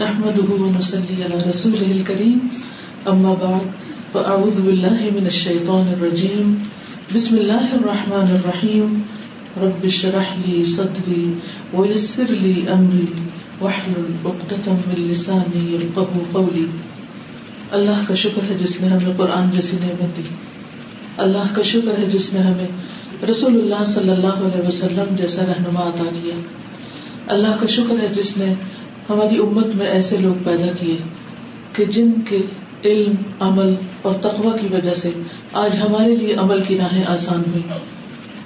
نحمده ونصلي على رسوله الكريم بعد بالله من من الشيطان الرجيم بسم الله الرحمن الرحيم رب لي لي صدري ويسر عقدة لساني قولي اللہ کا شکر ہے جس نے ہمیں قرآن جیسی نعمت دی اللہ کا شکر ہے جس نے ہمیں رسول اللہ صلی اللہ علیہ وسلم جیسا رہنما عطا کیا اللہ کا شکر ہے جس نے ہماری امت میں ایسے لوگ پیدا کیے کہ جن کے علم عمل اور تقوی کی وجہ سے آج ہمارے لیے عمل کی راہیں آسان ہوئی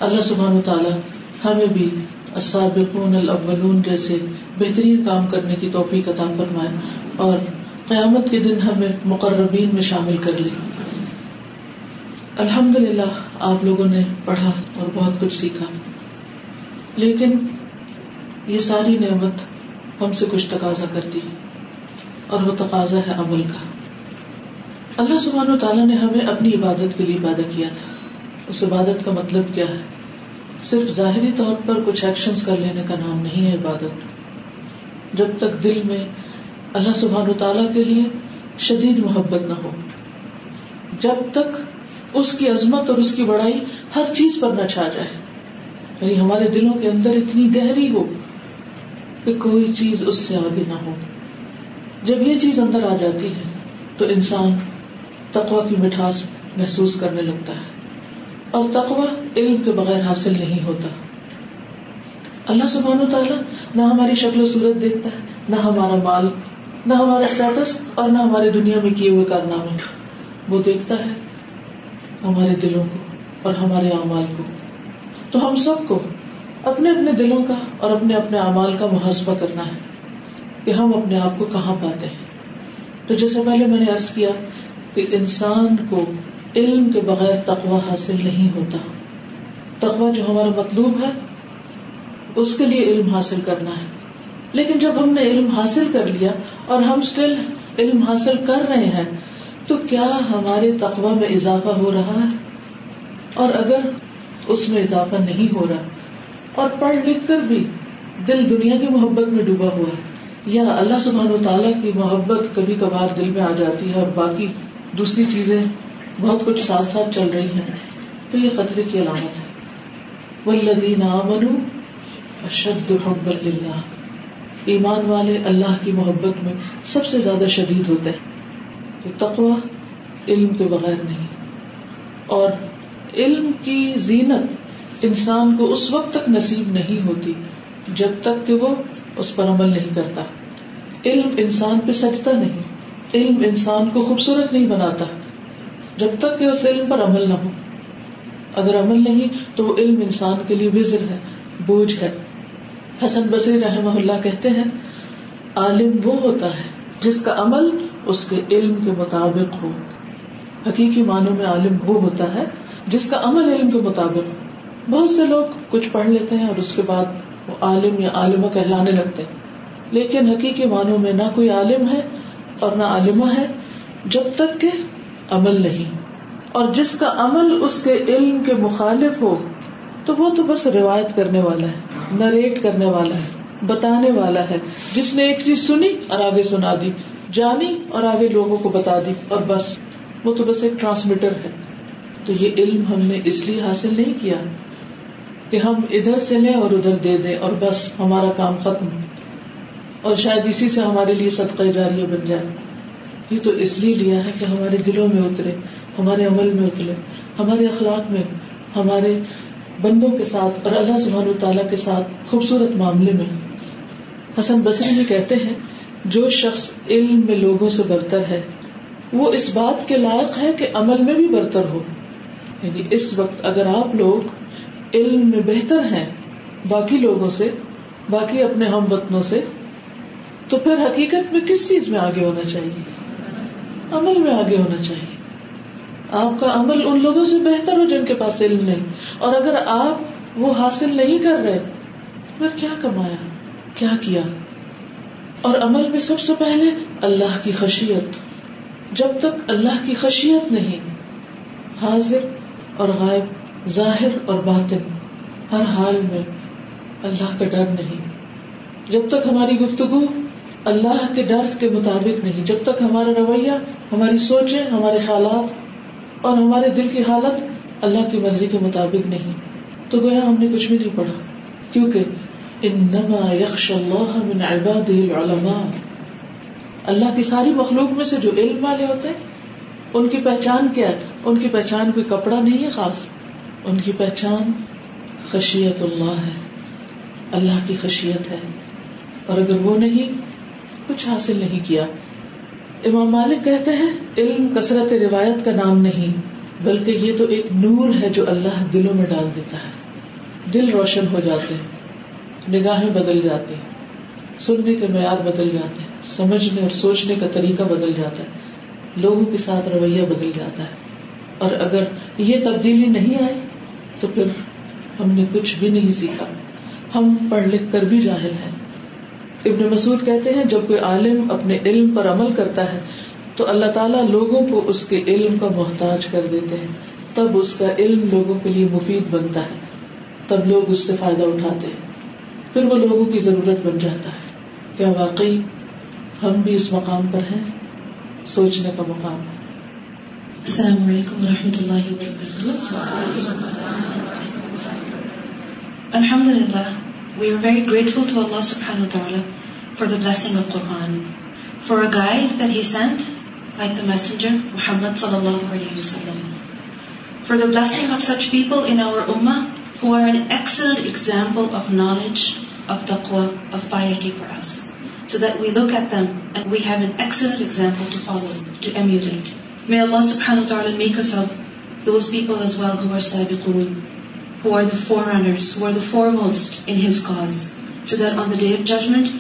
اللہ سبحان و تعالیٰ ہمیں بھی الاولون جیسے بہترین کام کرنے کی توفیق عطا فرمائے اور قیامت کے دن ہمیں مقربین میں شامل کر لی الحمد للہ آپ لوگوں نے پڑھا اور بہت کچھ سیکھا لیکن یہ ساری نعمت ہم سے کچھ تقاضا کرتی اور وہ تقاضا ہے عمل کا اللہ سبحان و تعالیٰ نے ہمیں اپنی عبادت کے لیے پیدا کیا تھا اس عبادت کا مطلب کیا ہے صرف ظاہری طور پر کچھ ایکشن کر لینے کا نام نہیں ہے عبادت جب تک دل میں اللہ سبحان و تعالیٰ کے لیے شدید محبت نہ ہو جب تک اس کی عظمت اور اس کی بڑائی ہر چیز پر نہ چھا جائے یعنی ہمارے دلوں کے اندر اتنی گہری ہو کہ کوئی چیز اس سے آگے نہ ہو جب یہ چیز اندر آ جاتی ہے تو انسان کی مٹھاس محسوس کرنے لگتا ہے اور علم کے بغیر حاصل نہیں ہوتا اللہ سبحان و تعالیٰ نہ ہماری شکل و صورت دیکھتا ہے نہ ہمارا مال نہ ہمارا اسٹیٹس اور نہ ہماری دنیا میں کیے ہوئے کارنامے وہ دیکھتا ہے ہمارے دلوں کو اور ہمارے اعمال کو تو ہم سب کو اپنے اپنے دلوں کا اور اپنے اپنے اعمال کا محاسبہ کرنا ہے کہ ہم اپنے آپ کو کہاں پاتے ہیں تو جیسے پہلے میں نے عرض کیا کہ انسان کو علم کے بغیر تقوا حاصل نہیں ہوتا تقوا جو ہمارا مطلوب ہے اس کے لیے علم حاصل کرنا ہے لیکن جب ہم نے علم حاصل کر لیا اور ہم اسٹل علم حاصل کر رہے ہیں تو کیا ہمارے تقوا میں اضافہ ہو رہا ہے اور اگر اس میں اضافہ نہیں ہو رہا اور پڑھ لکھ کر بھی دل دنیا کی محبت میں ڈوبا ہوا ہے یا اللہ سبحان و تعالیٰ کی محبت کبھی کبھار دل میں آ جاتی ہے اور باقی دوسری چیزیں بہت کچھ ساتھ ساتھ چل رہی ہیں تو یہ خطرے کی علامت ہے اشد حب للہ ایمان والے اللہ کی محبت میں سب سے زیادہ شدید ہوتے ہیں تو علم کے بغیر نہیں اور علم کی زینت انسان کو اس وقت تک نصیب نہیں ہوتی جب تک کہ وہ اس پر عمل نہیں کرتا علم انسان پہ سچتا نہیں علم انسان کو خوبصورت نہیں بناتا جب تک کہ اس علم پر عمل نہ ہو اگر عمل نہیں تو وہ علم انسان کے لیے وزر ہے بوجھ ہے حسن بصری رحمہ اللہ کہتے ہیں عالم وہ ہوتا ہے جس کا عمل اس کے علم کے مطابق ہو حقیقی معنوں میں عالم وہ ہوتا ہے جس کا عمل علم کے مطابق ہو بہت سے لوگ کچھ پڑھ لیتے ہیں اور اس کے بعد وہ عالم یا عالمہ کہلانے لگتے ہیں لیکن حقیقی معنوں میں نہ کوئی عالم ہے اور نہ عالمہ ہے جب تک کہ عمل نہیں اور جس کا عمل اس کے علم کے مخالف ہو تو وہ تو بس روایت کرنے والا ہے نریٹ کرنے والا ہے بتانے والا ہے جس نے ایک چیز سنی اور آگے سنا دی جانی اور آگے لوگوں کو بتا دی اور بس وہ تو بس ایک ٹرانسمیٹر ہے تو یہ علم ہم نے اس لیے حاصل نہیں کیا کہ ہم ادھر سے لیں اور ادھر دے دیں اور بس ہمارا کام ختم اور شاید اسی سے ہمارے لیے بن جائے یہ تو اس لیے لیا ہے کہ ہمارے دلوں میں اترے ہمارے عمل میں اترے ہمارے اخلاق میں ہمارے بندوں کے ساتھ اور اللہ سبحان و تعالیٰ کے ساتھ خوبصورت معاملے میں حسن بصری بھی کہتے ہیں جو شخص علم میں لوگوں سے برتر ہے وہ اس بات کے لائق ہے کہ عمل میں بھی برتر ہو یعنی اس وقت اگر آپ لوگ علم میں بہتر ہیں باقی لوگوں سے باقی اپنے ہم وطنوں سے تو پھر حقیقت میں کس چیز میں آگے ہونا چاہیے عمل میں آگے ہونا چاہیے آپ کا عمل ان لوگوں سے بہتر ہو جن کے پاس علم نہیں اور اگر آپ وہ حاصل نہیں کر رہے پھر کیا کمایا کیا کیا اور عمل میں سب سے پہلے اللہ کی خشیت جب تک اللہ کی خشیت نہیں حاضر اور غائب ظاہر اور باطن ہر حال میں اللہ کا ڈر نہیں جب تک ہماری گفتگو اللہ کے ڈر کے مطابق نہیں جب تک ہمارا رویہ ہماری سوچیں ہمارے حالات اور ہمارے دل کی حالت اللہ کی مرضی کے مطابق نہیں تو گویا ہم نے کچھ بھی نہیں پڑھا کیوں کہ اللہ من العلماء اللہ کی ساری مخلوق میں سے جو علم والے ہوتے ان کی پہچان کیا تھا ان کی پہچان کوئی کپڑا نہیں ہے خاص ان کی پہچان خشیت اللہ ہے اللہ کی خشیت ہے اور اگر وہ نہیں کچھ حاصل نہیں کیا امام مالک کہتے ہیں علم کثرت روایت کا نام نہیں بلکہ یہ تو ایک نور ہے جو اللہ دلوں میں ڈال دیتا ہے دل روشن ہو جاتے ہیں نگاہیں بدل جاتی ہیں سننے کے معیار بدل جاتے ہیں سمجھنے اور سوچنے کا طریقہ بدل جاتا ہے لوگوں کے ساتھ رویہ بدل جاتا ہے اور اگر یہ تبدیلی نہیں آئی تو پھر ہم نے کچھ بھی نہیں سیکھا ہم پڑھ لکھ کر بھی جاہل ہیں ابن مسعود کہتے ہیں جب کوئی عالم اپنے علم پر عمل کرتا ہے تو اللہ تعالیٰ لوگوں کو اس کے علم کا محتاج کر دیتے ہیں تب اس کا علم لوگوں کے لیے مفید بنتا ہے تب لوگ اس سے فائدہ اٹھاتے ہیں پھر وہ لوگوں کی ضرورت بن جاتا ہے کیا واقعی ہم بھی اس مقام پر ہیں سوچنے کا مقام ہے السلام علیکم و رحمۃ اللہ وبرکاتہ الحمد للہ we are very grateful to Allah سبحان تعالیٰ for the blessing of Quran for a guide that he sent like the messenger Muhammad صلی اللہ علیہ وسلم for the blessing of such people in our اما who are an excellent example of knowledge of the کو of piety for us so that we look at them and we have an excellent example to follow to emulate foreigners judgement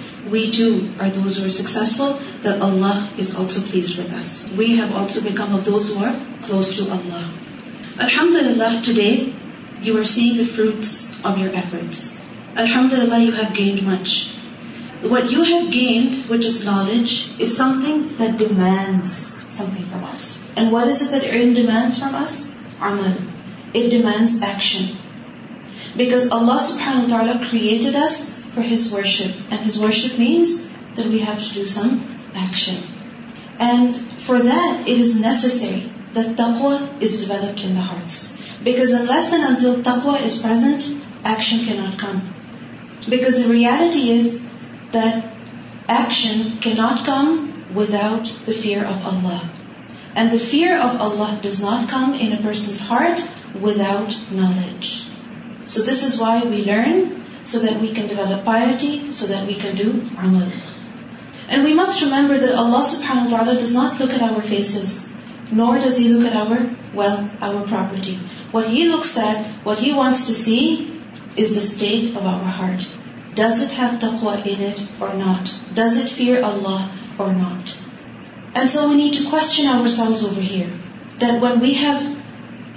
الحمد للہ today you are see the fruits knowledge is some things demands from us امل it demands action because Allah مطالعہ created us for his worship means that we have to do submission and for that it is necessary that تخوا is developed in us because less then enter is present action کی not come because reality is that ایشن کی not come without the fear of Allah and the fear of Allah does not come in a person heart without knowledge so this is why we learn so that ویڈیلٹی suit valid ریمبرٹی what he look said what has the state of our heart does it hear Allah not and so we need to question our souls over here that when we have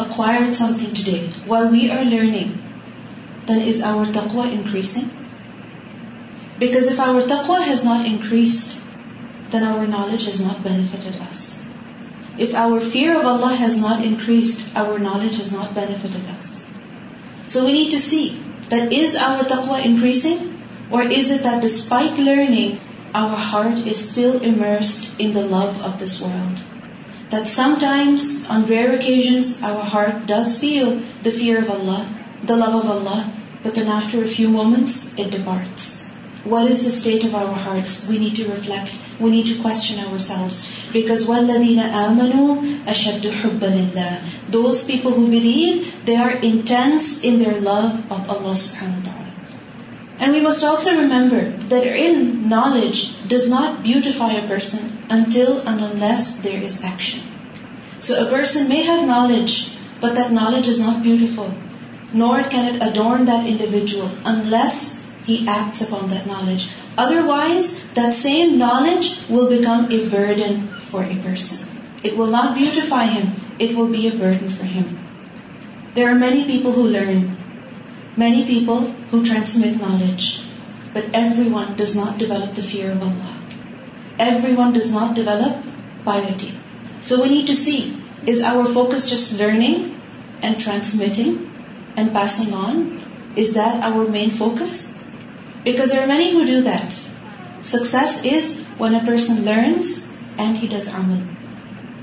acquired something today when we are learning then is our تخوہ increasing because if our تخوا has not increased then our knowledge has not benefited us if our fear of Allah has not increased our knowledge has not benefited us so we need to see that is our تخوا increasing or is that spite learning our hearted in love of this on where occasions what is the state of our hardness and we must also remember there اینج does not بیفائیس there is action so a have knowledge but knowledge not بیفل نارٹ can't اڈون acts upon that knowledge otherwise become a will be a there are many people who learn Many people who transmit knowledge, but everyone does not develop the fear of Allah. Everyone does not develop piety. So we need to see, is our focus just learning and transmitting and passing on? Is that our main focus? Because there are many who do that. Success is when a person learns and he does amal.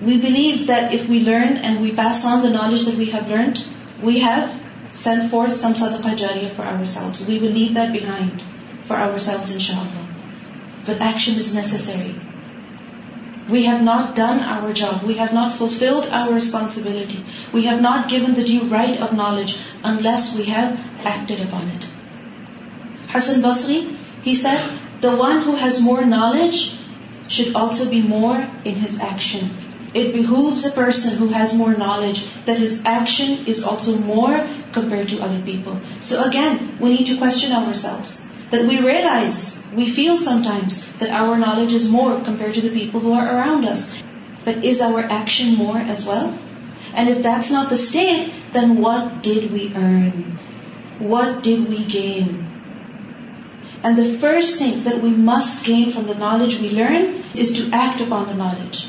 We believe that if we learn and we pass on the knowledge that we have learned, we have Send forth some sadaqah jariyah for ourselves. We will leave that behind for ourselves, inshallah. But action is necessary. We have not done our job. We have not fulfilled our responsibility. We have not given the due right of knowledge unless we have acted upon it. Hassan Basri, he said, the one who has more knowledge should also be more in his action. It behooves a person who has more knowledge that his action is also more compared to other people. So again, we need to question ourselves, that we realize, we feel sometimes that our knowledge is more compared to the people who are around us. But is our action more as well? And if that's not the state, then what did we earn? What did we gain? And the first thing that we must gain from the knowledge we learn is to act upon the knowledge.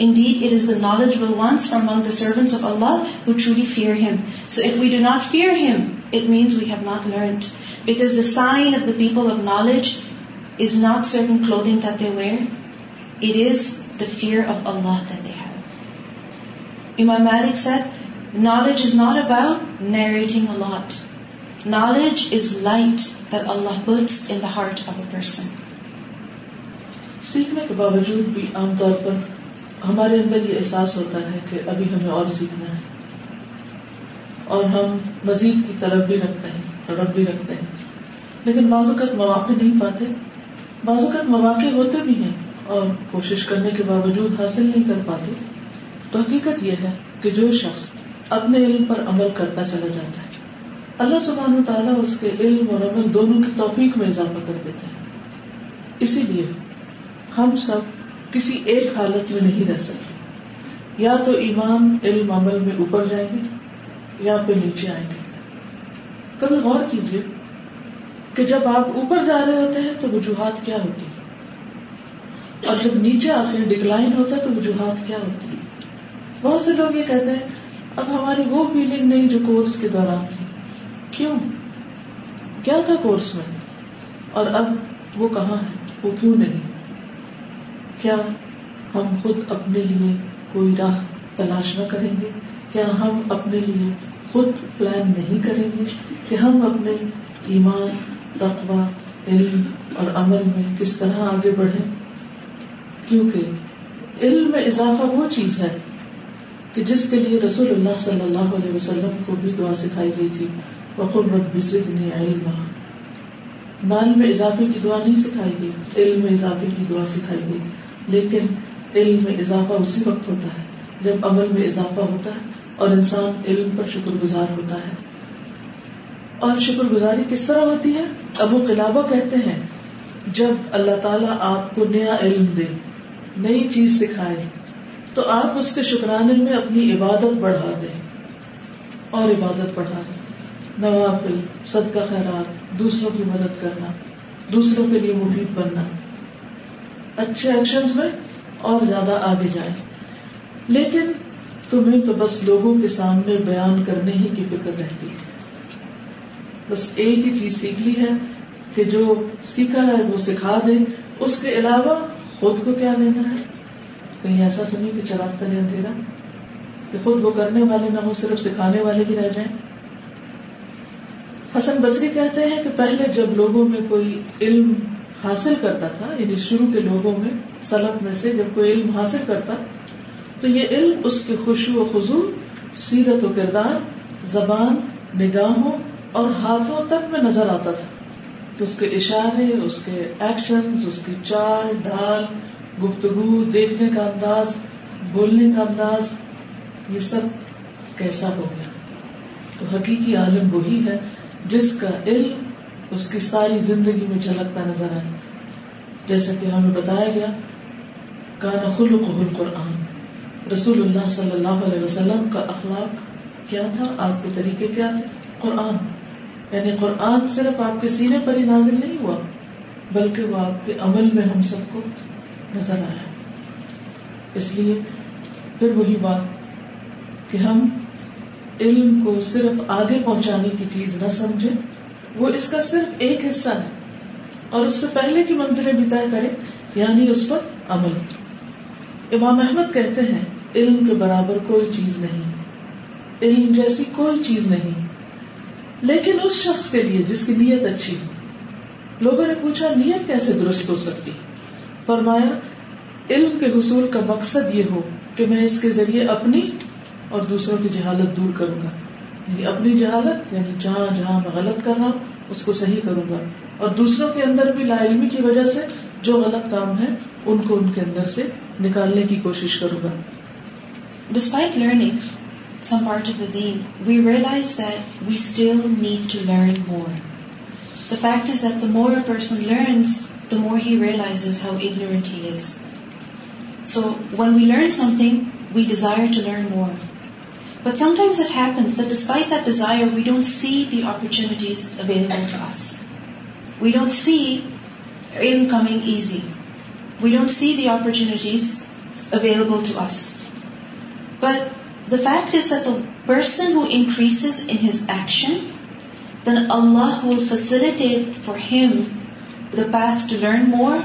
Knowledge سرو امام knowledge not اباؤٹنگ knowledge light بٹس ہمارے اندر یہ احساس ہوتا ہے کہ ابھی ہمیں اور سیکھنا ہے اور ہم مزید کی طرف بھی رکھتے ہیں بھی رکھتے ہیں لیکن بعض اوقات مواقع نہیں پاتے بعض اوقات مواقع ہوتے بھی ہیں اور کوشش کرنے کے باوجود حاصل نہیں کر پاتے تو حقیقت یہ ہے کہ جو شخص اپنے علم پر عمل کرتا چلا جاتا ہے اللہ سبحان تعالیٰ اس کے علم اور عمل دونوں کی توفیق میں اضافہ کر دیتے ہیں اسی لیے ہم سب کسی ایک حالت میں نہیں رہ سکتی یا تو ایمان علم عمل میں اوپر جائیں گے یا پھر نیچے آئیں گے کبھی غور کیجیے کہ جب آپ اوپر جا رہے ہوتے ہیں تو وجوہات کیا ہوتی ہے اور جب نیچے آتے ہیں ڈکلائن ہوتا ہے تو وجوہات کیا ہوتی ہے بہت سے لوگ یہ کہتے ہیں اب ہماری وہ فیلنگ نہیں جو کورس کے دوران تھی کیوں کیا تھا کورس میں اور اب وہ کہاں ہے وہ کیوں نہیں کیا ہم خود اپنے لیے کوئی راہ تلاش نہ کریں گے کیا ہم اپنے لیے خود پلان نہیں کریں گے کہ ہم اپنے ایمان علم اور عمل میں کس طرح آگے بڑھے کیوں کہ علم میں اضافہ وہ چیز ہے کہ جس کے لیے رسول اللہ صلی اللہ علیہ وسلم کو بھی دعا سکھائی گئی تھی علم مال میں اضافے کی دعا نہیں سکھائی گئی علم میں اضافے کی دعا سکھائی گئی لیکن علم میں اضافہ اسی وقت ہوتا ہے جب عمل میں اضافہ ہوتا ہے اور انسان علم پر شکر گزار ہوتا ہے اور شکر گزاری کس طرح ہوتی ہے اب وہ کہتے ہیں جب اللہ تعالیٰ آپ کو نیا علم دے نئی چیز سکھائے تو آپ اس کے شکرانے میں اپنی عبادت بڑھا دے اور عبادت بڑھا دیں نوافل صدقہ خیرات دوسروں کی مدد کرنا دوسروں کے لیے مفید بننا اچھے ایکشن میں اور زیادہ آگے جائیں لیکن تمہیں تو بس لوگوں کے سامنے بیان کرنے ہی کی فکر رہتی ہے بس ایک ہی چیز سیکھ لی ہے کہ جو سیکھا ہے وہ سکھا دے اس کے علاوہ خود کو کیا لینا ہے کہیں ایسا تو نہیں کہ چلاتا نہیں اندھیرا کہ خود وہ کرنے والے نہ ہو صرف سکھانے والے ہی رہ جائیں حسن بصری کہتے ہیں کہ پہلے جب لوگوں میں کوئی علم حاصل کرتا تھا یعنی شروع کے لوگوں میں سلف میں سے جب کوئی علم حاصل کرتا تو یہ علم اس کے خوشو و خزو سیرت و کردار زبان نگاہوں اور ہاتھوں تک میں نظر آتا تھا کہ اس کے اشارے اس کے ایکشن اس کی چال ڈال گفتگو دیکھنے کا انداز بولنے کا انداز یہ سب کیسا ہو گیا تو حقیقی عالم وہی ہے جس کا علم اس کی ساری زندگی میں جھلکتا نظر آئے جیسا کہ ہمیں بتایا گیا کان رسول اللہ صلی اللہ علیہ وسلم کا اخلاق کیا تھا آپ کے طریقے کیا تھے قرآن یعنی قرآن یعنی صرف آپ کے سینے پر ہی نازل نہیں ہوا بلکہ وہ آپ کے عمل میں ہم سب کو نظر آیا اس لیے پھر وہی بات کہ ہم علم کو صرف آگے پہنچانے کی چیز نہ سمجھے وہ اس کا صرف ایک حصہ ہے اور اس سے پہلے کی منزلیں بھی طے کرے یعنی اس پر عمل امام احمد کہتے ہیں علم کے برابر کوئی چیز نہیں علم جیسی کوئی چیز نہیں لیکن اس شخص کے لیے جس کی نیت اچھی ہو لوگوں نے پوچھا نیت کیسے درست ہو سکتی فرمایا علم کے حصول کا مقصد یہ ہو کہ میں اس کے ذریعے اپنی اور دوسروں کی جہالت دور کروں گا یعنی اپنی جہالت یعنی جہاں جہاں میں غلط کر رہا ہوں اس کو صحیح کروں گا اور دوسروں کے اندر بھی لا علمی کی وجہ سے جو غلط کام ہے ان کو ان کے اندر سے نکالنے کی کوشش کروں گا despite learning some part of the then we realise that we still need to learn more the fact is that the more a person learns the more he realises how ignorant he is so when we learn something we desire to learn more But sometimes it happens that despite that desire, we don't see the opportunities available to us. We don't see ilm coming easy. We don't see the opportunities available to us. But the fact is that the person who increases in his action, then Allah will facilitate for him the path to learn more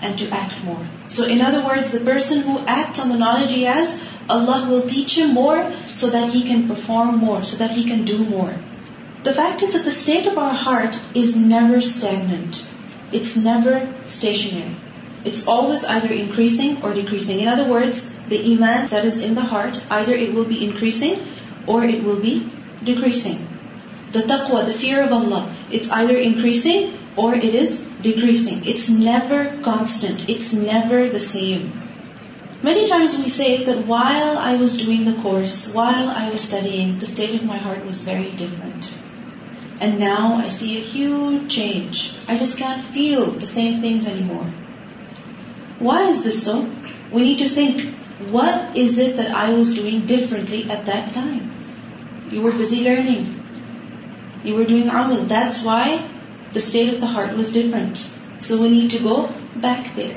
and to act more. So in other words, the person who acts on the knowledge he has, Allah will teach him more so that he can perform more, so that he can do more. The fact is that the state of our heart is never stagnant. It's never stationary. It's always either increasing or decreasing. In other words, the iman that is in the heart, either it will be increasing or it will be decreasing. The تک و fear of oats I increasing or same many times we said why was doing the course why I was study study of my heart was very different now I سیوج change I can feel things and more why is this so we need to think what is it I was doing differently learning you are doing عمل that's why the state of the heart was different so we need to go back there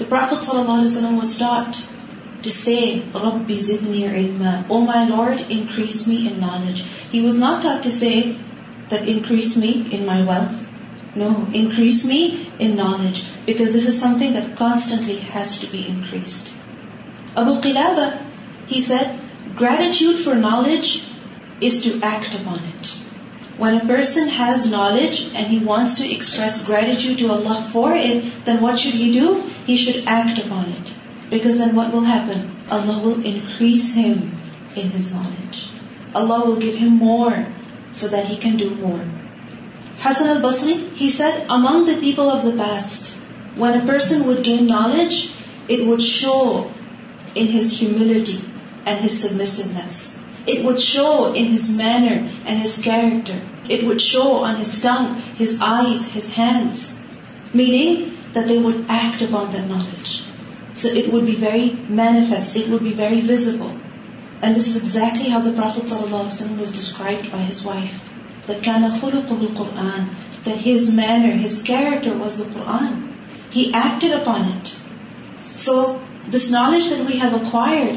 the prophet صلی اللہ علیہ وسلم was start to سی ربی زدنی علم O my lord increase me in knowledge he was not taught to say that increase me in my wealth no increase me in knowledge because this is something that constantly has to be increased Abu Qilabah he said gratitude for knowledge is to act upon it when a person has knowledge and happen Allah will increase Allah will give him more so that he people of the best person would gain knowledge with humility and سبلس it would show in his manner and his character it would show on his tongue his eyes his hands meaning that they would act upon the knowledge so it would be very manifest it would be very visible and this is exactly how the prophet of Allah Hasan was described by his wife the can افل قبل Quran that his manner his character was the Quran he acted upon it so this knowledge that we have acquired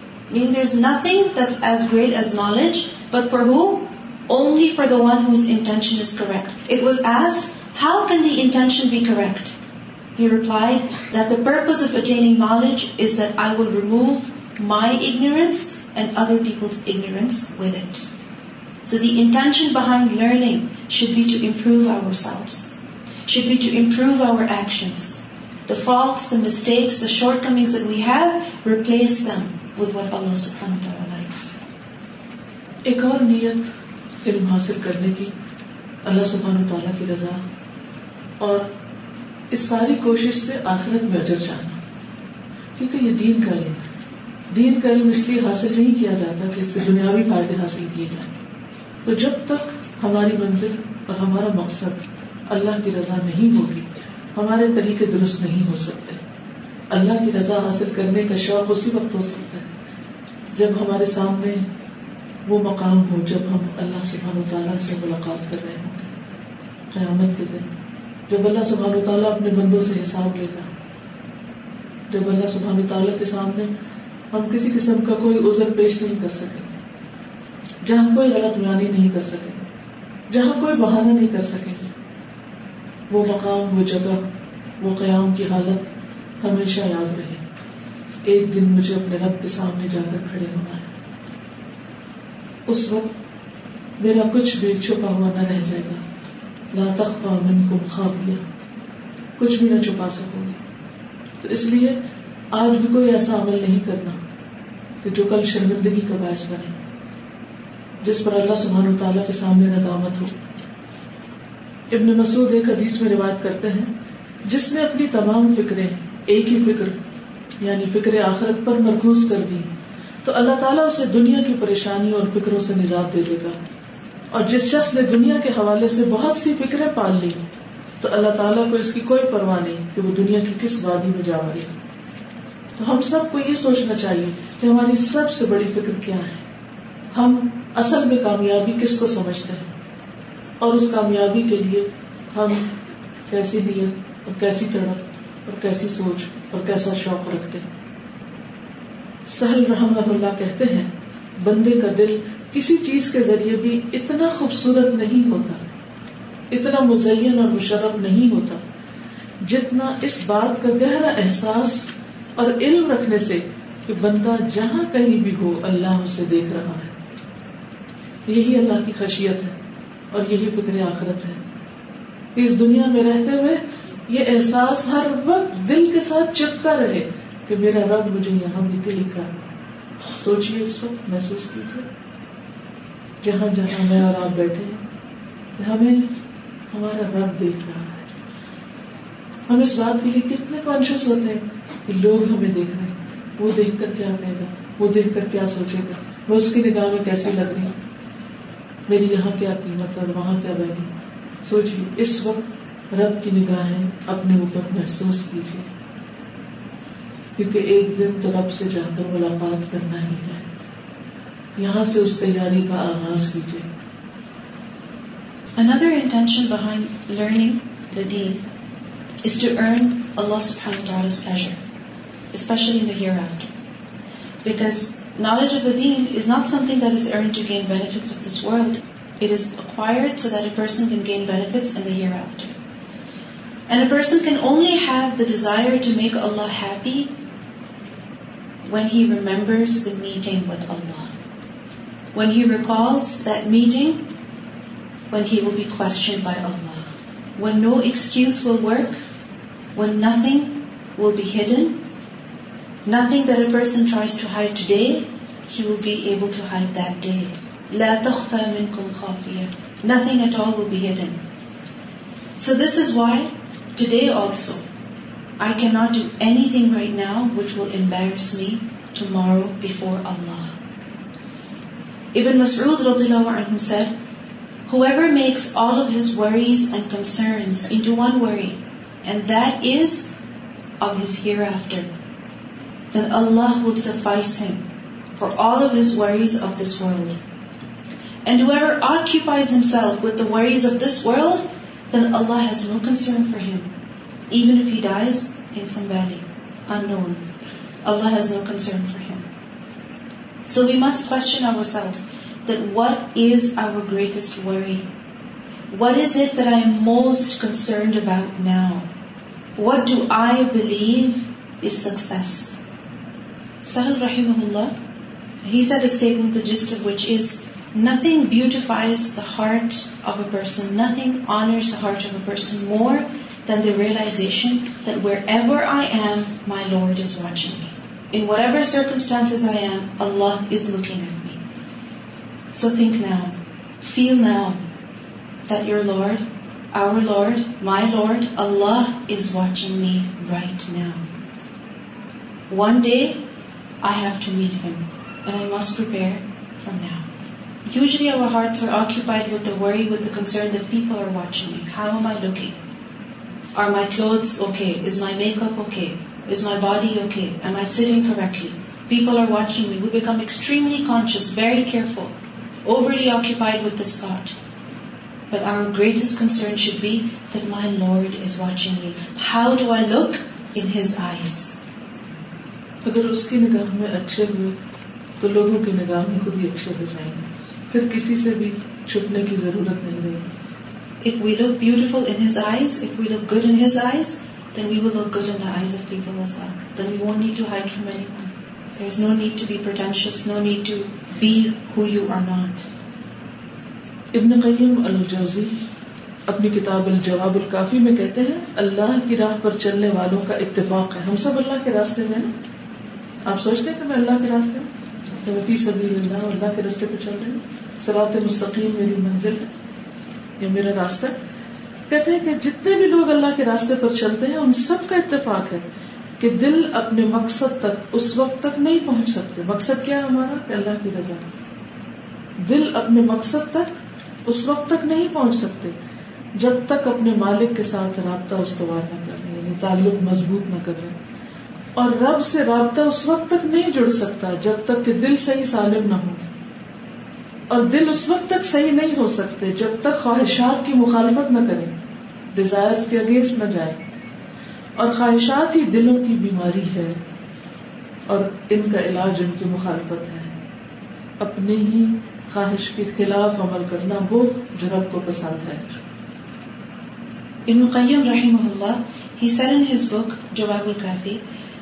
Meaning there's nothing that's as great as knowledge, but for who? Only for the one whose intention is correct. It was asked, how can the intention be correct? He replied that the purpose of attaining knowledge is that I will remove my ignorance and other people's ignorance with it. So the intention behind learning should be to improve ourselves, should be to improve our actions, فاکٹیکٹ coming replace ایک اور نیت علم حاصل کرنے کی اللہ سبحانہ سبحان کی رضا اور اس ساری کوشش سے آخرت میں اجر جانا کیونکہ یہ دین کا علم دین کا علم اس لیے حاصل نہیں کیا جاتا کہ اس سے دنیاوی فائدے حاصل کیے جائیں تو جب تک ہماری منزل اور ہمارا مقصد اللہ کی رضا نہیں ہوگی ہمارے طریقے درست نہیں ہو سکتے اللہ کی رضا حاصل کرنے کا شوق اسی وقت ہو سکتا ہے جب ہمارے سامنے وہ مقام ہو جب ہم اللہ سبحان و تعالیٰ سے ملاقات کر رہے ہوں گے قیامت کے دن جب اللہ سبحان و تعالیٰ اپنے بندوں سے حساب لے گا جب اللہ سبحان و تعالیٰ کے سامنے ہم کسی قسم کا کوئی ازر پیش نہیں کر سکیں جہاں کوئی غلط بیانی نہیں کر سکیں جہاں کوئی بہانہ نہیں کر سکیں گے وہ مقام وہ جگہ وہ قیام کی حالت ہمیشہ یاد رہے ایک دن مجھے اپنے رب کے سامنے جا کر کھڑے ہونا ہے اس وقت میرا کچھ بھی چھپا ہوا نہ رہ جائے گا لا تخ من کو خواب لیا کچھ بھی نہ چھپا سکو گی تو اس لیے آج بھی کوئی ایسا عمل نہیں کرنا کہ جو کل شرمندگی کا باعث بنے جس پر اللہ سبحان و تعالیٰ کے سامنے ندامت ہو ابن مسعود ایک حدیث میں روایت کرتے ہیں جس نے اپنی تمام فکریں ایک ہی فکر یعنی فکر آخرت پر مرکوز کر دی تو اللہ تعالیٰ اسے دنیا کی پریشانی اور فکروں سے نجات دے دے گا اور جس شخص نے دنیا کے حوالے سے بہت سی فکریں پال لی تو اللہ تعالیٰ کو اس کی کوئی پرواہ نہیں کہ وہ دنیا کی کس وادی میں جا لے تو ہم سب کو یہ سوچنا چاہیے کہ ہماری سب سے بڑی فکر کیا ہے ہم اصل میں کامیابی کس کو سمجھتے ہیں اور اس کامیابی کے لیے ہم کیسی نیت اور کیسی تڑپ اور کیسی سوچ اور کیسا شوق رکھتے ہیں سہل رحم اللہ کہتے ہیں بندے کا دل کسی چیز کے ذریعے بھی اتنا خوبصورت نہیں ہوتا اتنا مزین اور مشرف نہیں ہوتا جتنا اس بات کا گہرا احساس اور علم رکھنے سے کہ بندہ جہاں کہیں بھی ہو اللہ اسے دیکھ رہا ہے یہی اللہ کی خشیت ہے اور یہی فکر آخرت ہے اس دنیا میں رہتے ہوئے یہ احساس ہر وقت دل کے ساتھ چپکا رہے کہ میرا رب مجھے یہاں بھی سوچیے اس وقت محسوس کیجیے جہاں جہاں میں اور آپ بیٹھے ہمیں ہمارا رب دیکھ رہا ہے ہم اس بات کے لیے کتنے کانشیس ہوتے ہیں کہ لوگ ہمیں دیکھ رہے ہیں وہ دیکھ کر کیا کہے گا وہ دیکھ کر کیا سوچے گا وہ اس کی نگاہ میں کیسے لگ رہی میری یہاں کیا قیمت اور وہاں کیا ویلو سوچیے اس وقت رب کی نگاہیں اپنے اوپر محسوس کیجیے کیونکہ ایک دن تو رب سے جا کر ملاقات کرنا ہی ہے یہاں سے اس تیاری کا آغاز کیجیے hereafter. Because Knowledge of the deen is not something that is earned to gain benefits of this world. It is acquired so that a person can gain benefits in the hereafter. And a person can only have the desire to make Allah happy when he remembers the meeting with Allah. When he recalls that meeting, when he will be questioned by Allah. When no excuse will work, when nothing will be hidden, Nothing that a person tries to hide today, he will be able to hide that day. لَا تَخْفَى مِنْكُمْ خَافِيَةٌ. Nothing at all will be hidden. So this is why today also, I cannot do anything right now which will embarrass me tomorrow before Allah. Ibn Mas'ud radhiyallahu anhu said, whoever makes all of his worries and concerns into one worry, and that is of his hereafter, ز نوسرن for ہیمز انز نوسرن for him so we must quote is our greatest very what is there I most concerned about now what do I believe is six Rahim Allah head is nothing the heart of whatever circumstance I am Allah is me so think نا feel نا that your lord our lord my lord Allah is watching me right name one day I have to meet him, and I must prepare from now. Usually our hearts are occupied with the worry, with the concern that people are watching me. How am I looking? Are my clothes okay? Is my makeup okay? Is my body okay? Am I sitting correctly? People are watching me. We become extremely conscious, very careful, overly occupied with this thought. But our greatest concern should be that my Lord is watching me. How do I look in His eyes? اگر اس کی نگاہ میں اچھے ہوئے تو لوگوں کی نگاہ میں خود ہی اچھے ہو جائیں گے پھر کسی سے بھی چھپنے کی ضرورت نہیں رہے if we look beautiful in his eyes if we look good in his eyes then we will look good in the eyes of people as well then we won't need to hide from anyone there is no need to be pretentious no need to be who you are not Ibn Qayyim al Jawzi اپنی کتاب الجواب الکافی میں کہتے ہیں اللہ کی راہ پر چلنے والوں کا اتفاق ہے ہم سب اللہ کے راستے میں ہیں آپ سوچتے ہیں کہ میں اللہ کے راستے ہوں فی سبیل اللہ اللہ کے راستے پہ چل رہی ہوں سرات مستقیم میری منزل ہے یہ میرا راستہ کہتے ہیں کہ جتنے بھی لوگ اللہ کے راستے پر چلتے ہیں ان سب کا اتفاق ہے کہ دل اپنے مقصد تک اس وقت تک نہیں پہنچ سکتے مقصد کیا ہے ہمارا کہ اللہ کی رضا دل اپنے مقصد تک اس وقت تک نہیں پہنچ سکتے جب تک اپنے مالک کے ساتھ رابطہ استوار نہ کر رہے ہیں یعنی تعلق مضبوط نہ کر رہے اور رب سے رابطہ اس وقت تک نہیں جڑ سکتا جب تک کہ دل صحیح سالم نہ ہو اور دل اس وقت تک صحیح نہیں ہو سکتے جب تک خواہشات کی مخالفت نہ کرے ڈیزائر کے اگینسٹ نہ جائے اور خواہشات ہی دلوں کی بیماری ہے اور ان کا علاج ان کی مخالفت ہے اپنی ہی خواہش کے خلاف عمل کرنا وہ جھڑپ کو پسند ہے قیم اللہ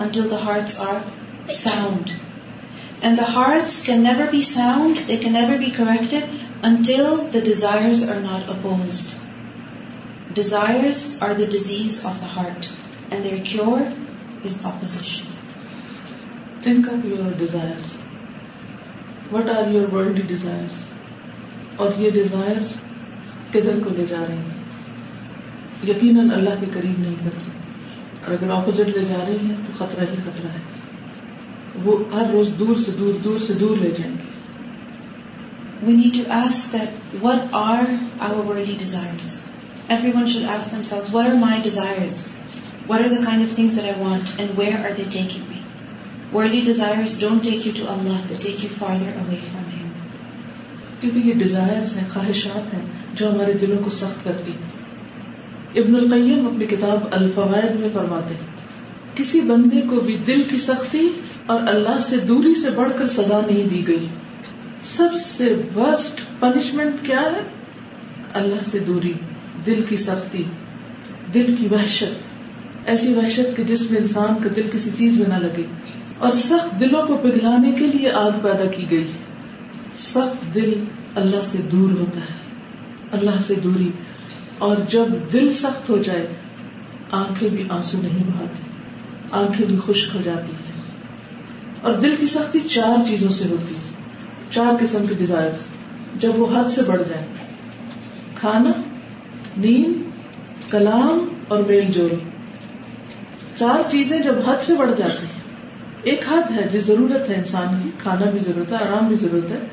until the hearts are sound. And the hearts can never be sound, they can never be corrected until the desires are not opposed. Desires are the disease of the heart, and their cure is opposition. Think of your desires. What are your worldly desires? اور یہ Dzire کدھر کو لے جا رہے ہیں یقیناً اللہ کے قریب نہیں کرتے اور اگر اپوزٹ لے جا رہی ہیں تو خطرہ ہی خطرہ ہے وہ ہر روز دور سے دور دور سے دور لے جائیں گے we need to ask that what are our worldly desires everyone should ask them self what are my desires what are the kind of things I want and where are they taking me worldly desires don't take you to Allah they take you farther away from him کیونکہ یہ desires ہیں خواہشات ہیں جو ہمارے دلوں کو سخت کرتی ہیں ابن القیم اپنی کتاب الفوائد میں فرماتے ہیں کسی بندے کو بھی دل کی سختی اور اللہ سے دوری سے بڑھ کر سزا نہیں دی گئی سب سے ورسٹ پنشمنٹ کیا ہے اللہ سے دوری دل کی سختی دل کی وحشت ایسی وحشت کہ جس میں انسان کا دل کسی چیز میں نہ لگے اور سخت دلوں کو پگھلانے کے لیے آگ پیدا کی گئی سخت دل اللہ سے دور ہوتا ہے اللہ سے دوری اور جب دل سخت ہو جائے آنکھیں بھی آنسو نہیں بہاتی آنکھیں بھی خشک ہو جاتی ہے اور دل کی سختی چار چیزوں سے ہوتی ہے چار قسم کے ڈیزائر جب وہ حد سے بڑھ جائے کھانا نیند کلام اور میل جول چار چیزیں جب حد سے بڑھ جاتی ہیں ایک حد ہے جو ضرورت ہے انسان کی کھانا بھی ضرورت ہے آرام بھی ضرورت ہے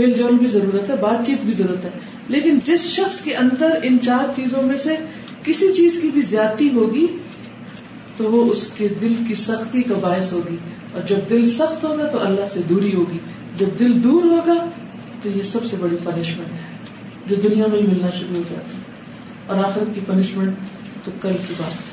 میل جول بھی ضرورت ہے بات چیت بھی ضرورت ہے لیکن جس شخص کے اندر ان چار چیزوں میں سے کسی چیز کی بھی زیادتی ہوگی تو وہ اس کے دل کی سختی کا باعث ہوگی اور جب دل سخت ہوگا تو اللہ سے دوری ہوگی جب دل دور ہوگا تو یہ سب سے بڑی پنشمنٹ ہے جو دنیا میں ملنا شروع ہو جاتا ہے اور آخرت کی پنشمنٹ تو کل کی بات ہے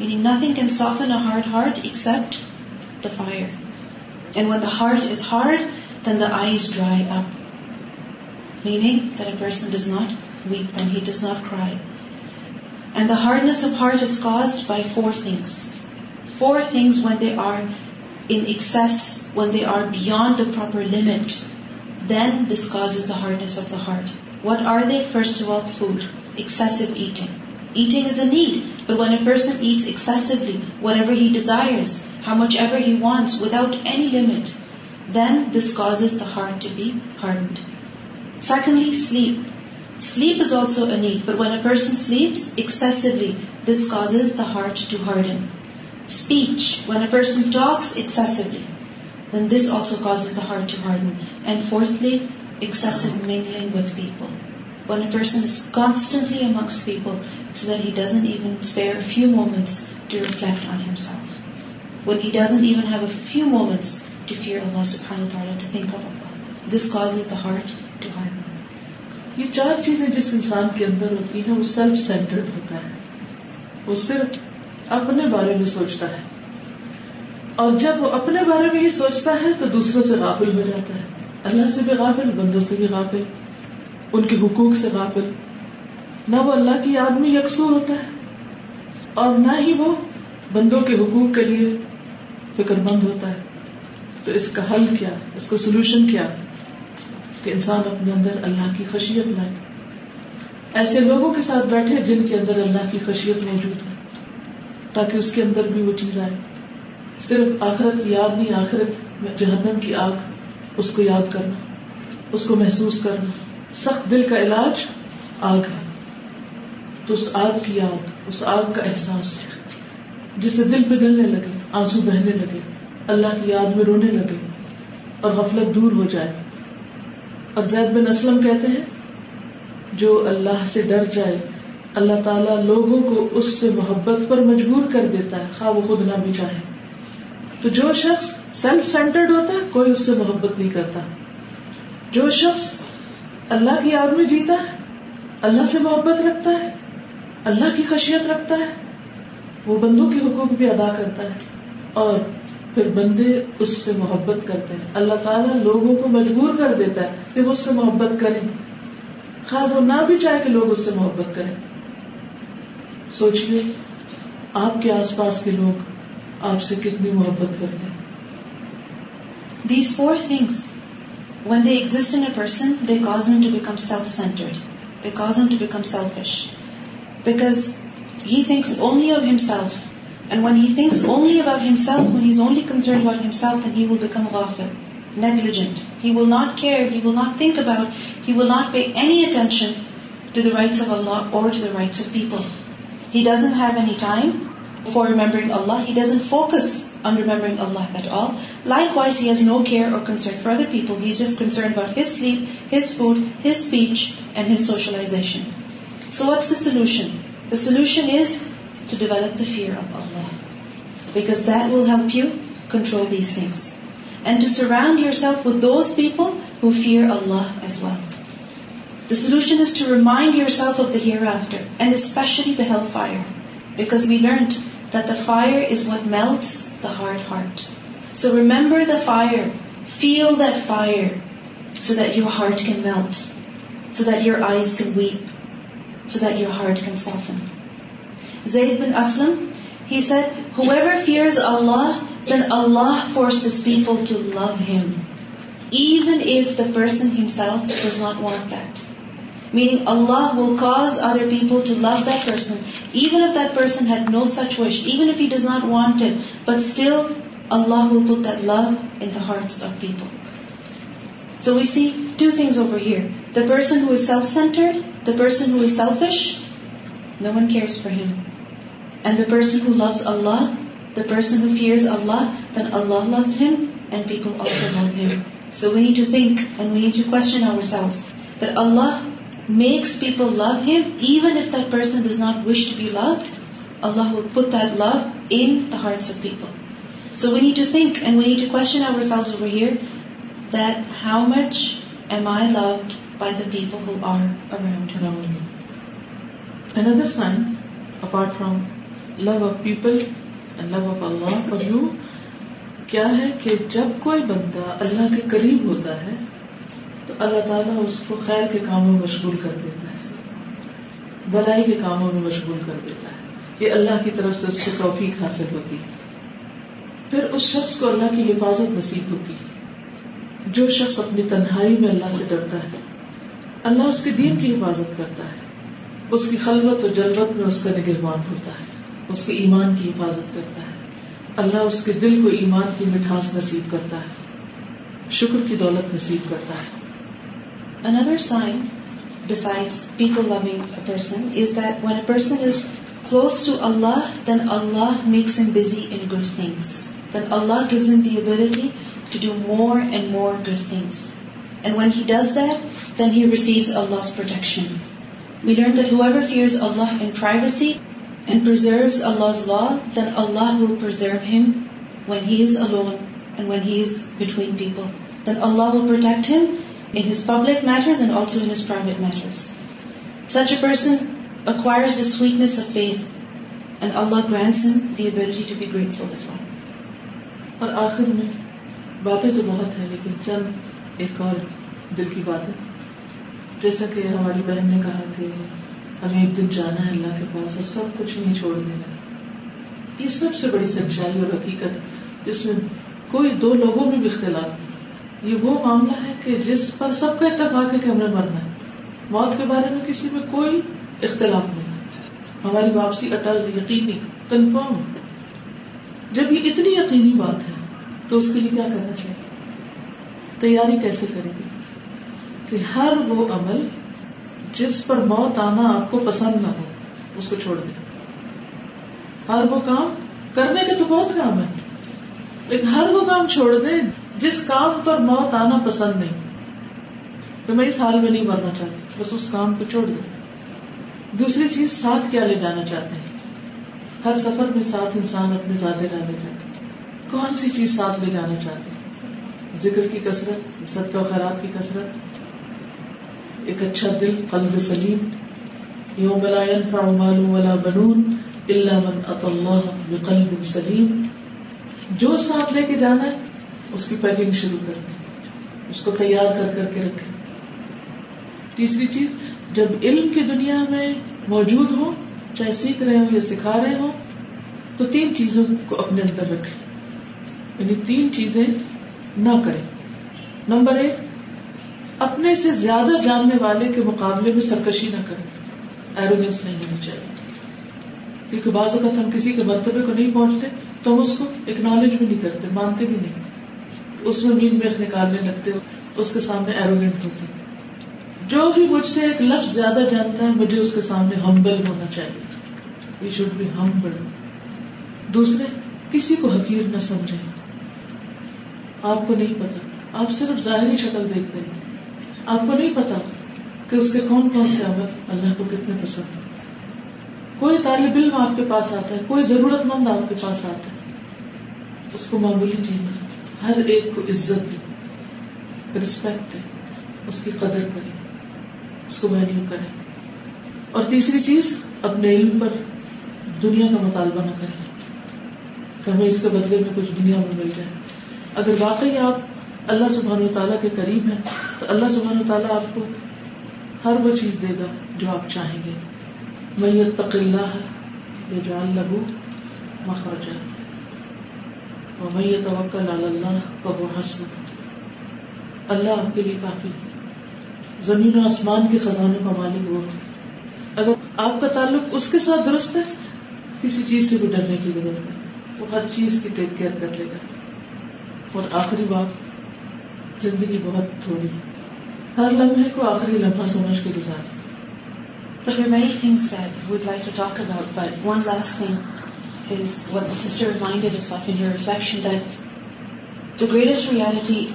Meaning nothing can soften a hard heart except the fire. And when the heart is hard, then the eyes dry up. Meaning that a person does not weep, then he does not cry. And the hardness of heart is caused by four things. Four things when they are in excess, when they are beyond the proper limit, then this causes the hardness of the heart. What are they? First of all, food, excessive eating. Eating is a need, but when a person eats excessively, whatever he desires, how much ever he wants, without any limit, then this causes the heart to be hardened. Secondly, sleep. Sleep is also a need, but when a person sleeps excessively, this causes the heart to harden. Speech. When a person talks excessively, then this also causes the heart to harden. And fourthly, excessive mingling with people. پرسنسٹنٹلی چار چیزیں جس انسان کے اندر ہوتی ہیں وہ self centred ہوتا ہے وہ صرف اپنے بارے میں سوچتا ہے اور جب وہ اپنے بارے میں یہ سوچتا ہے تو دوسروں سے قابل ہو جاتا ہے اللہ سے بھی غابل بندوں سے بھی قابل ان کے حقوق سے غافل نہ وہ اللہ کی یاد میں یکسو ہوتا ہے اور نہ ہی وہ بندوں کے حقوق کے لیے فکر مند ہوتا ہے تو اس کا حل کیا اس کا سولوشن کیا کہ انسان اپنے اندر اللہ کی خشیت لائے ایسے لوگوں کے ساتھ بیٹھے جن کے اندر اللہ کی خشیت موجود ہو تاکہ اس کے اندر بھی وہ چیز آئے صرف آخرت کی یاد نہیں آخرت جہنم کی آگ اس کو یاد کرنا اس کو محسوس کرنا سخت دل کا علاج آگ ہے تو اس آگ کی آگ آگ اس کا احساس جسے دل پگلنے لگے آنسو بہنے لگے اللہ کی یاد میں رونے لگے اور غفلت دور ہو جائے اور زید بن اسلم کہتے ہیں جو اللہ سے ڈر جائے اللہ تعالیٰ لوگوں کو اس سے محبت پر مجبور کر دیتا ہے خواہ وہ خود نہ بھی چاہے تو جو شخص سیلف سینٹرڈ ہوتا ہے کوئی اس سے محبت نہیں کرتا جو شخص اللہ کی یاد میں جیتا ہے اللہ سے محبت رکھتا ہے اللہ کی خشیت رکھتا ہے وہ بندوں کے حقوق بھی ادا کرتا ہے اور پھر بندے اس سے محبت کرتے ہیں اللہ تعالیٰ لوگوں کو مجبور کر دیتا ہے کہ وہ اس سے محبت کریں خیر وہ نہ بھی چاہے کہ لوگ اس سے محبت کریں سوچیے آپ کے آس پاس کے لوگ آپ سے کتنی محبت کرتے ہیں these four things when they exit in person they self and when he اباؤٹلیڈ about ہمس اوافی negligent will not care he will not think about will not pay any attention for remembering Allah. He doesn't focus on remembering Allah at all. Likewise, he has no care or concern for other people. He's just concerned about his sleep, his food, his speech, and his socialization. So what's the solution? The solution is to develop the fear of Allah, because that will help you control these things. And to surround yourself with those people who fear Allah as well. The solution is to remind yourself of the hereafter, and especially the hellfire. Because we learned that the fire is what melts the hard heart. So remember the fire. Feel that fire so that your heart can melt, so that your eyes can weep, so that your heart can soften. Zayd bin Aslam, he said, whoever fears Allah, then Allah forces people to love him, even if the person himself does not want that. Meaning Allah will cause other people to love that person, even if that person had no such wish, even if he does not want it, but still Allah will put that love in the hearts of people. So we see two things over here. The person who is self-centered, the person who is selfish, no one cares for him. And the person who loves Allah, the person who fears Allah, then Allah loves him and people also love him. So we need to think and we need to question ourselves that Allah makes people love him even that person does not we love Allah apart from love of people ہے کہ جب کوئی بندہ اللہ کے قریب ہوتا ہے اللہ تعالیٰ اس کو خیر کے کاموں میں مشغول کر دیتا ہے بلائی کے کاموں میں مشغول کر دیتا ہے یہ اللہ کی طرف سے اس کو توفیق حاصل ہوتی ہے پھر اس شخص کو اللہ کی حفاظت نصیب ہوتی ہے جو شخص اپنی تنہائی میں اللہ سے ڈرتا ہے اللہ اس کے دین کی حفاظت کرتا ہے اس کی خلوت اور جلوت میں اس کا نگہبان ہوتا ہے اس کے ایمان کی حفاظت کرتا ہے اللہ اس کے دل کو ایمان کی مٹھاس نصیب کرتا ہے شکر کی دولت نصیب کرتا ہے Another sign, besides people loving a person, is that when a person is close to Allah, then Allah makes him busy in good things. Then Allah gives him the ability to do more and more good things. And when he does that, then he receives Allah's protection. We learn that whoever fears Allah in privacy and preserves Allah's law, then Allah will preserve him when he is alone and when he is between people. Then Allah will protect him چند ایک اور دل کی بات ہے جیسا کہ ہماری بہن نے کہا کہ ہمیں ایک دن جانا ہے اللہ کے پاس اور سب کچھ نہیں چھوڑنے دیا یہ سب سے بڑی سچائی اور حقیقت جس میں کوئی دو لوگوں میں بھی خلاف یہ وہ معاملہ ہے کہ جس پر سب کا اتفاق ہے کہ ہمیں مرنا ہے موت کے بارے میں کسی میں کوئی اختلاف نہیں ہماری واپسی اٹل یقینی کنفرم جب یہ اتنی یقینی بات ہے تو اس کے لیے کیا کرنا چاہیے تیاری کیسے کرے گی کہ ہر وہ عمل جس پر موت آنا آپ کو پسند نہ ہو اس کو چھوڑ دے ہر وہ کام کرنے کے تو بہت کام ہے لیکن ہر وہ کام چھوڑ دے جس کام پر موت آنا پسند نہیں تو میں اس حال میں نہیں مرنا چاہتی بس اس کام کو چھوڑ دوں دوسری چیز ساتھ کیا لے جانا چاہتے ہیں ہر سفر میں ساتھ انسان اپنے ذاتے رہنے لے جاتے کون سی چیز ساتھ لے جانا چاہتے ہیں ذکر کی کثرت صدقہ و خیرات کی کثرت ایک اچھا دل قلب سلیم یوم بقلب سلیم جو ساتھ لے کے جانا ہے اس کی پیکنگ شروع کر دیں اس کو تیار کر کر کے رکھیں تیسری چیز جب علم کی دنیا میں موجود ہو چاہے سیکھ رہے ہوں یا سکھا رہے ہوں تو تین چیزوں کو اپنے اندر رکھیں یعنی تین چیزیں نہ کریں نمبر ایک اپنے سے زیادہ جاننے والے کے مقابلے میں سرکشی نہ کریں ایروگنس نہیں ہونی چاہیے کیونکہ بعض اوقات ہم کسی کے مرتبے کو نہیں پہنچتے تو ہم اس کو اکنالج بھی نہیں کرتے مانتے بھی نہیں اس میں میخ نکالنے لگتے اس کے سامنے ایروگینٹ ہوتے جو بھی مجھ سے ایک لفظ زیادہ جانتا ہے مجھے اس کے سامنے ہمبل ہونا چاہیے شوڈ دوسرے کسی کو حقیر نہ سمجھے آپ کو نہیں پتا آپ صرف ظاہری شکل دیکھتے ہیں آپ کو نہیں پتا کہ اس کے کون کون سے عمل اللہ کو کتنے پسند ہیں کوئی طالب علم آپ کے پاس آتا ہے کوئی ضرورت مند آپ کے پاس آتا ہے اس کو معمولی چیز پسند ہر ایک کو عزت دے رسپیکٹ دے اس کی قدر کرے اس کو ویلو کرے اور تیسری چیز اپنے علم پر دنیا کا مطالبہ نہ کرے کہ ہمیں اس کے بدلے میں کچھ دنیا میں مل جائے اگر واقعی آپ اللہ سبحان و تعالیٰ کے قریب ہیں تو اللہ سبحان و تعالیٰ آپ کو ہر وہ چیز دے گا جو آپ چاہیں گے یہ تقل ہے جو جان لگو مخرجہ اللہ اللہ آپ کے لیے کافی زمین و آسمان کے خزانے کا مالک وہ اگر آپ کا تعلق اس کے ساتھ درست ہے کسی چیز سے بھی ڈرنے کی ضرورت نہیں وہ ہر چیز کی ٹیک کیئر کر لے گا اور آخری بات زندگی بہت تھوڑی ہے ہر لمحے کو آخری لمحہ سمجھ کے گزارے تو many things that would like to talk about but one last thing is what the sister reminded us of in her reflection, that the greatest reality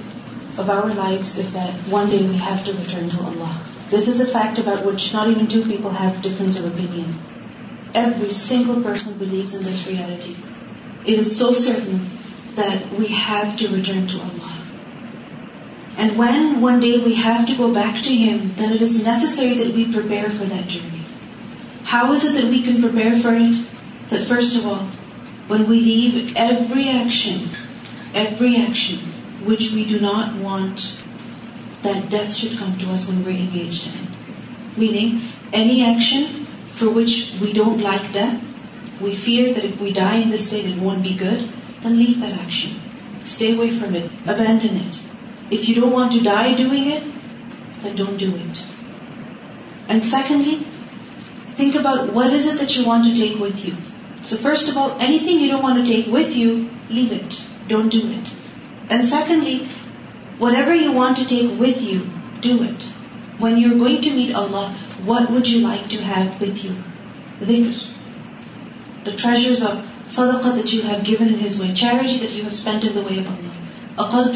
of our lives is that one day we have to return to Allah. This is a fact about which not even two people have difference of opinion. Every single person believes in this reality. It is so certain that we have to return to Allah. And when one day we have to go back to Him, then it is necessary that we prepare for that journey. How is it that we can prepare for it? The first of all one we leave every which we do not want that death should come to was one we engage میری ایشن from which we don't like that we fear stay want be good leave ارشن stay away فرامڈنٹ you do want to die dog it don't ڈوڈ secondly think about was it want to take اویت you so first of all take with you leave it don't and secondly whatever you want with you do it when you going to meet Allah what would you like ٹوینڈ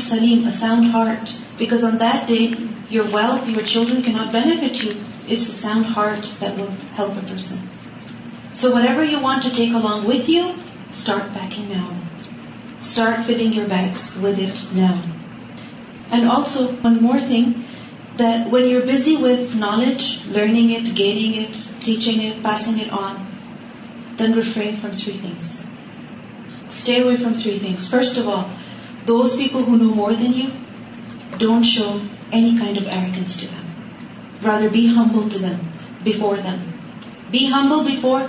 Saleem heart back on that day you wealth children کی person So whatever you want to take along with you, start packing now. Start filling your bags with it now. And also, one more thing, that when you're busy with knowledge, learning it, gaining it, teaching it, passing it on, then refrain from three things. Stay away from three things. First of all, those people who know more than you, don't show any kind of arrogance to them. Rather, be humble to them, before them. Be humble before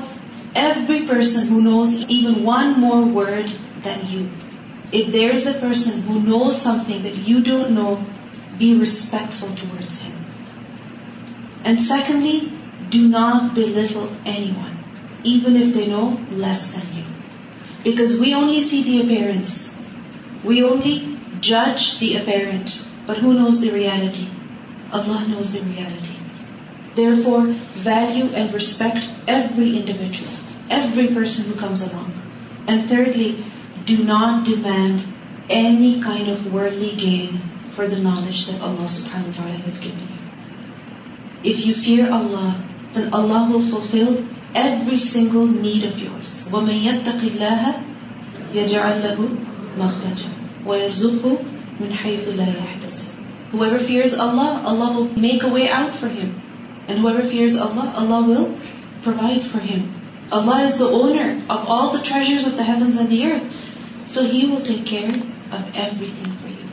Every person who knows even one more word than you. If there is a person who knows something that you don't know, be respectful towards him. And secondly, do not belittle anyone, even if they know less than you. Because we only see the appearance. We only judge the apparent. But who knows the reality? Allah knows the reality. Therefore, value and respect every individual. Every person comes wrong and thirdly do not depend any kind of worldly gain for the knowledge if you fear Allah then Allah will fulfil every single need of yours وہ میت تک اللہ یا جا اللہ مخرج وہ ارزو من حیث لا يحتس whoever fears Allah Allah will make a way out for him and whoever fears Allah Allah will provide for him Allah is the owner of all the treasures of the heavens and the earth. So He will take care of everything for you.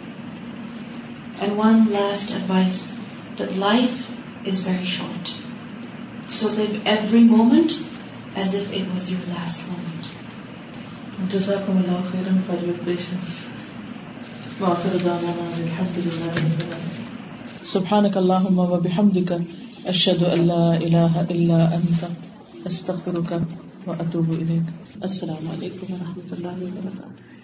And one last advice that life is very short. So live every moment as if it was your last moment. جزاكم الله خيرا for your patience. وآخر دعوانا الحمد لله رب العالمين. سبحانك اللهم وبحمدك أشهد أن لا إله إلا أنت وکتہ السلام علیکم و رحمۃ اللہ وبرکاتہ